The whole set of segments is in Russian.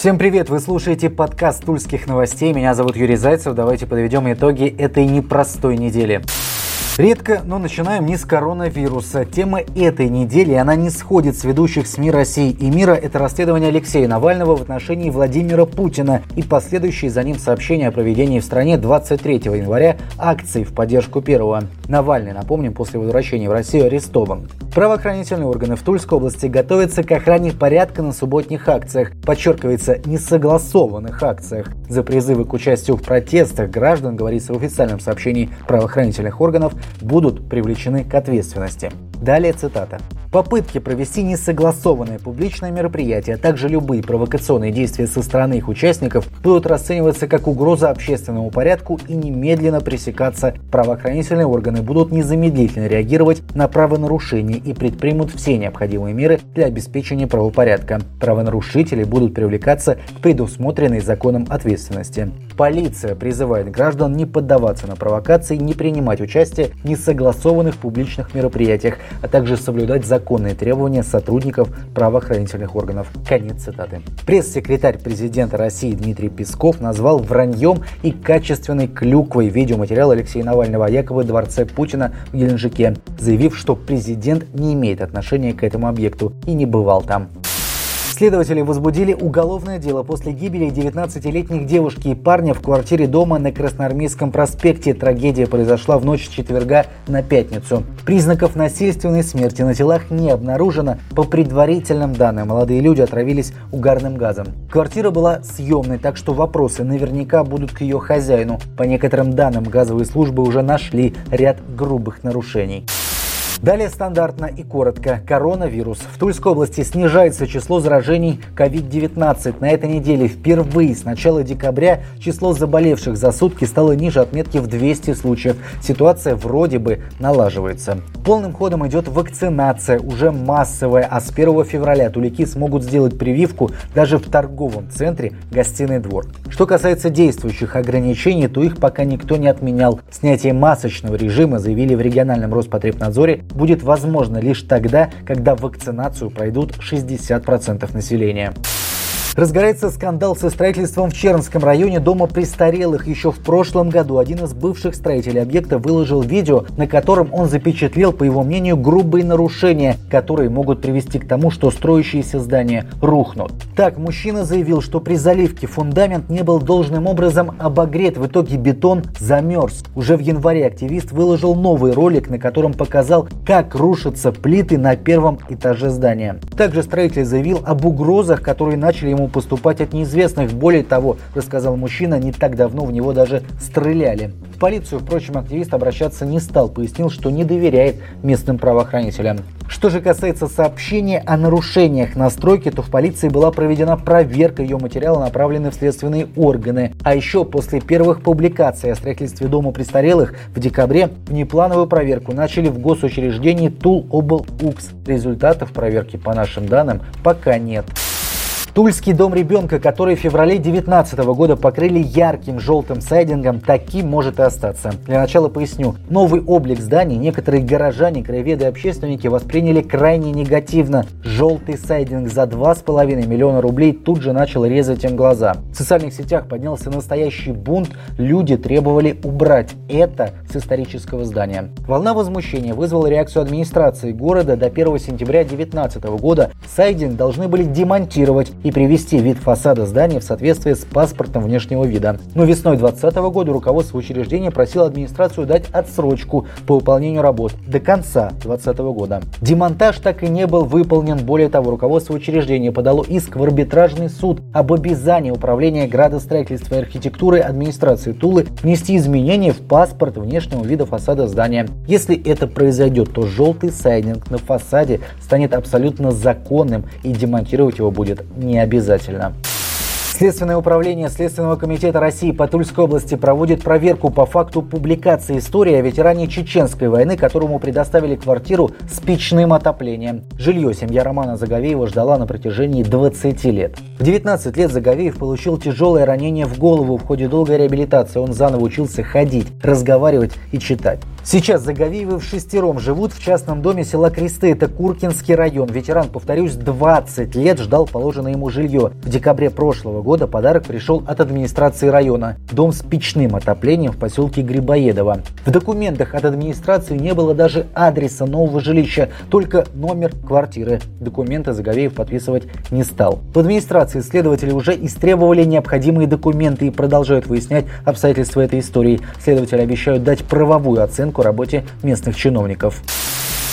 Всем привет! Вы слушаете подкаст Тульских новостей. Меня зовут Юрий Зайцев. Давайте подведем итоги этой непростой недели. Редко, но начинаем не с коронавируса. Тема этой недели, она не сходит с ведущих СМИ России и мира. Это расследование Алексея Навального в отношении Владимира Путина и последующие за ним сообщения о проведении в стране 23 января акций в поддержку первого. Навальный, напомним, после возвращения в Россию арестован. Правоохранительные органы в Тульской области готовятся к охране порядка на субботних акциях. Подчеркивается, несогласованных акциях. За призывы к участию в протестах граждан, говорится в официальном сообщении правоохранительных органов, будут привлечены к ответственности. Далее цитата. Попытки провести несогласованное публичное мероприятие, а также любые провокационные действия со стороны их участников будут расцениваться как угроза общественному порядку и немедленно пресекаться. Правоохранительные органы будут незамедлительно реагировать на правонарушения и предпримут все необходимые меры для обеспечения правопорядка. Правонарушители будут привлекаться к предусмотренной законом ответственности. Полиция призывает граждан не поддаваться на провокации, не принимать участие в несогласованных публичных мероприятиях, а также соблюдать законные требования сотрудников правоохранительных органов. Конец цитаты. Пресс-секретарь президента России Дмитрий Песков назвал враньем и качественной клюквой видеоматериал Алексея Навального о якобы дворце Путина в Геленджике, заявив, что президент не имеет отношения к этому объекту и не бывал там. Следователи возбудили уголовное дело после гибели 19-летних девушки и парня в квартире дома на Красноармейском проспекте. Трагедия произошла в ночь четверга на пятницу. Признаков насильственной смерти на телах не обнаружено. По предварительным данным, молодые люди отравились угарным газом. Квартира была съемной, так что вопросы наверняка будут к ее хозяину. По некоторым данным, газовые службы уже нашли ряд грубых нарушений. Далее стандартно и коротко. Коронавирус. В Тульской области снижается число заражений COVID-19. На этой неделе впервые с начала декабря число заболевших за сутки стало ниже отметки в 200 случаев. Ситуация вроде бы налаживается. Полным ходом идет вакцинация, уже массовая, а с 1 февраля тулики смогут сделать прививку даже в торговом центре «Гостиный двор». Что касается действующих ограничений, то их пока никто не отменял. Снятие масочного режима заявили в региональном Роспотребнадзоре будет возможно лишь тогда, когда вакцинацию пройдут 60% населения. Разгорается скандал со строительством в Чернском районе дома престарелых. Еще в прошлом году один из бывших строителей объекта выложил видео, на котором он запечатлел, по его мнению, грубые нарушения, которые могут привести к тому, что строящиеся здания рухнут. Так, мужчина заявил, что при заливке фундамент не был должным образом обогрет. В итоге бетон замерз. Уже в январе активист выложил новый ролик, на котором показал, как рушатся плиты на первом этаже здания. Также строитель заявил об угрозах, которые начали ему ему поступать от неизвестных. Более того, рассказал мужчина, не так давно в него даже стреляли. В полицию, впрочем, активист обращаться не стал, пояснил, что не доверяет местным правоохранителям. Что же касается сообщения о нарушениях на стройке, то в полиции была проведена проверка ее материала, направлены в следственные органы. А еще после первых публикаций о строительстве дома престарелых в декабре внеплановую проверку начали в госучреждении Тул Обл Укс. Результатов проверки, по нашим данным, пока нет. Тульский дом ребенка, который в феврале 2019 года покрыли ярким желтым сайдингом, таким может и остаться. Для начала поясню. Новый облик зданий некоторые горожане, краеведы и общественники восприняли крайне негативно. Желтый сайдинг за 2,5 миллиона рублей тут же начал резать им глаза. В социальных сетях поднялся настоящий бунт. Люди требовали убрать это с исторического здания. Волна возмущения вызвала реакцию администрации города. До 1 сентября 2019 года сайдинг должны были демонтировать и привести вид фасада здания в соответствие с паспортом внешнего вида. Но весной 2020 года руководство учреждения просило администрацию дать отсрочку по выполнению работ до конца 2020 года. Демонтаж так и не был выполнен. Более того, руководство учреждения подало иск в арбитражный суд об обязании управления градостроительства и архитектуры администрации Тулы внести изменения в паспорт внешнего вида фасада здания. Если это произойдет, то желтый сайдинг на фасаде станет абсолютно законным и демонтировать его будет не не обязательно. Следственное управление Следственного комитета России по Тульской области проводит проверку по факту публикации истории о ветеране Чеченской войны, которому предоставили квартиру с печным отоплением. Жилье семья Романа Заговеева ждала на протяжении 20 лет. В 19 лет Заговеев получил тяжелое ранение в голову. В ходе долгой реабилитации он заново учился ходить, разговаривать и читать. Сейчас Заговеевы в шестером живут в частном доме села Кресты. Это Куркинский район. Ветеран, повторюсь, 20 лет ждал положенное ему жилье. В декабре прошлого года подарок пришел от администрации района. Дом с печным отоплением в поселке Грибоедово. В документах от администрации не было даже адреса нового жилища, только номер квартиры. Документы Заговеев подписывать не стал. В администрации следователи уже истребовали необходимые документы и продолжают выяснять обстоятельства этой истории. Следователи обещают дать правовую оценку работе местных чиновников.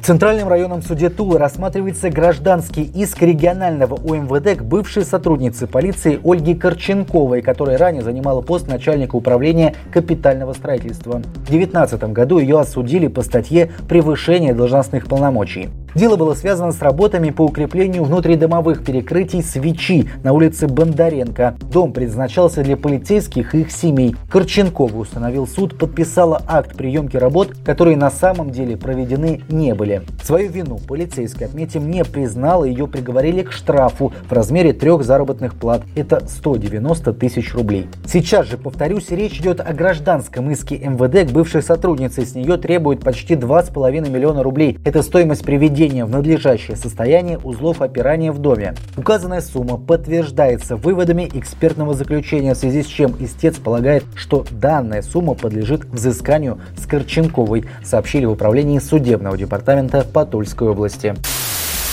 В Центральном районном суде Тулы рассматривается гражданский иск регионального УМВД к бывшей сотруднице полиции Ольге Корченковой, которая ранее занимала пост начальника управления капитального строительства. В 2019 году ее осудили по статье «Превышение должностных полномочий». Дело было связано с работами по укреплению внутридомовых перекрытий свечи на улице Бондаренко. Дом предназначался для полицейских и их семей. Корченкова установил суд, подписала акт приемки работ, которые на самом деле проведены не были. Свою вину полицейский, отметим, не признал, и ее приговорили к штрафу в размере трех заработных плат. Это 190 тысяч рублей. Сейчас же, повторюсь, речь идет о гражданском иске МВД к бывшей сотруднице. С нее требуют почти 2,5 миллиона рублей. Это стоимость приведения приведения в надлежащее состояние узлов опирания в доме. Указанная сумма подтверждается выводами экспертного заключения, в связи с чем истец полагает, что данная сумма подлежит взысканию с Корченковой, сообщили в управлении судебного департамента по Тульской области.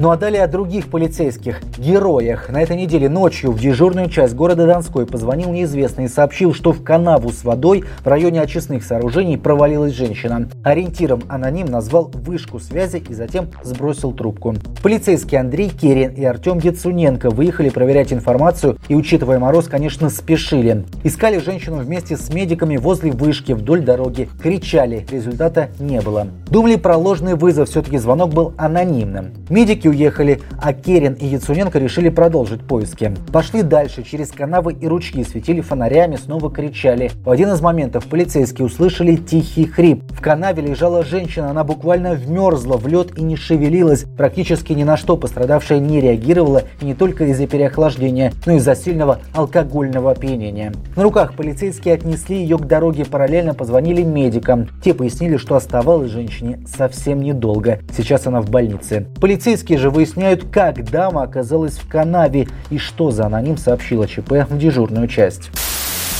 Ну а далее о других полицейских героях. На этой неделе ночью в дежурную часть города Донской позвонил неизвестный и сообщил, что в канаву с водой в районе очистных сооружений провалилась женщина. Ориентиром аноним назвал вышку связи и затем сбросил трубку. Полицейские Андрей Керин и Артем Яцуненко выехали проверять информацию и, учитывая мороз, конечно, спешили. Искали женщину вместе с медиками возле вышки вдоль дороги. Кричали, результата не было. Думали про ложный вызов, все-таки звонок был анонимным. Медики Поиски уехали, а Керин и Яцуненко решили продолжить поиски. Пошли дальше, через канавы и ручьи, светили фонарями, снова кричали. В один из моментов полицейские услышали тихий хрип. В канаве лежала женщина, она буквально вмерзла в лед и не шевелилась. Практически ни на что пострадавшая не реагировала не только из-за переохлаждения, но и из-за сильного алкогольного опьянения. На руках полицейские отнесли ее к дороге, параллельно позвонили медикам. Те пояснили, что оставалось женщине совсем недолго. Сейчас она в больнице. Полицейские Полицейские же выясняют, как дама оказалась в канаве и что за аноним сообщила ЧП в дежурную часть.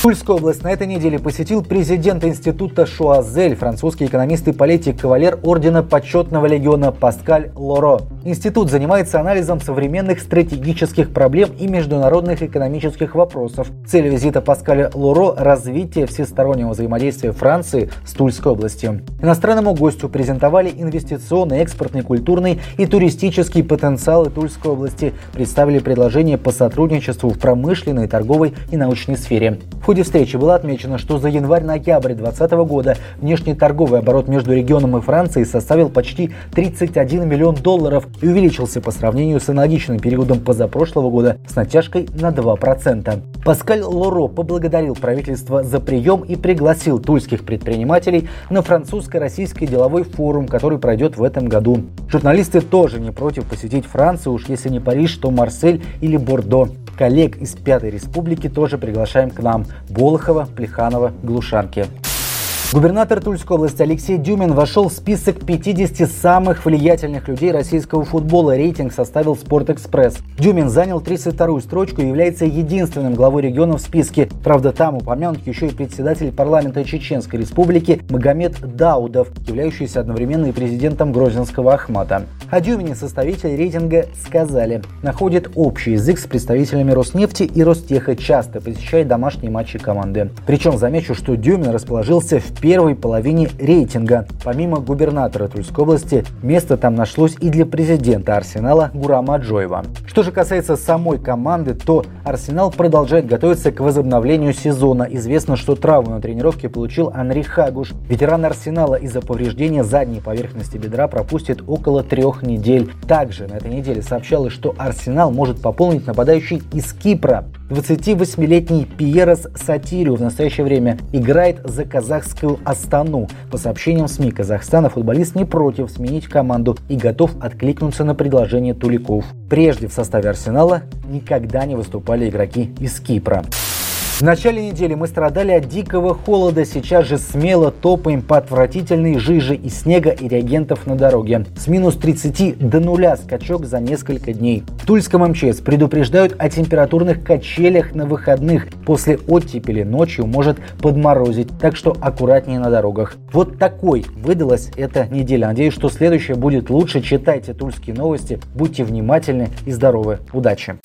Тульскую область на этой неделе посетил президент института Шуазель, французский экономист и политик, кавалер ордена почетного легиона Паскаль Лоро. Институт занимается анализом современных стратегических проблем и международных экономических вопросов. Цель визита Паскаля Лоро – развитие всестороннего взаимодействия Франции с Тульской областью. Иностранному гостю презентовали инвестиционный, экспортный, культурный и туристический потенциалы Тульской области, представили предложения по сотрудничеству в промышленной, торговой и научной сфере. В ходе встречи было отмечено, что за январь-ноябрь 2020 года внешний торговый оборот между регионом и Францией составил почти 31 миллион долларов и увеличился по сравнению с аналогичным периодом позапрошлого года с натяжкой на 2%. Паскаль Лоро поблагодарил правительство за прием и пригласил тульских предпринимателей на французско-российский деловой форум, который пройдет в этом году. Журналисты тоже не против посетить Францию, уж если не Париж, то Марсель или Бордо. Коллег из Пятой Республики тоже приглашаем к нам. Болохова, Плеханова, Глушанки. Губернатор Тульской области Алексей Дюмин вошел в список 50 самых влиятельных людей российского футбола. Рейтинг составил Спортэкспресс. Дюмин занял 32-ю строчку и является единственным главой региона в списке. Правда, там упомянут еще и председатель парламента Чеченской республики Магомед Даудов, являющийся одновременно и президентом Грозинского Ахмата. О Дюмине составители рейтинга сказали, находит общий язык с представителями Роснефти и Ростеха, часто посещает домашние матчи команды. Причем замечу, что Дюмин расположился в первой половине рейтинга. Помимо губернатора Тульской области, место там нашлось и для президента Арсенала Гурама Джоева. Что же касается самой команды, то Арсенал продолжает готовиться к возобновлению сезона. Известно, что травму на тренировке получил Анри Хагуш. Ветеран Арсенала из-за повреждения задней поверхности бедра пропустит около трех недель. Также на этой неделе сообщалось, что Арсенал может пополнить нападающий из Кипра. 28-летний Пьерос Сатирио в настоящее время играет за казахскую Астану. По сообщениям СМИ Казахстана, футболист не против сменить команду и готов откликнуться на предложение Туликов. Прежде в составе Арсенала никогда не выступали игроки из Кипра. В начале недели мы страдали от дикого холода, сейчас же смело топаем по отвратительной жиже и снега и реагентов на дороге. С минус 30 до нуля скачок за несколько дней. В Тульском МЧС предупреждают о температурных качелях на выходных. После оттепели ночью может подморозить, так что аккуратнее на дорогах. Вот такой выдалась эта неделя. Надеюсь, что следующая будет лучше. Читайте тульские новости, будьте внимательны и здоровы. Удачи!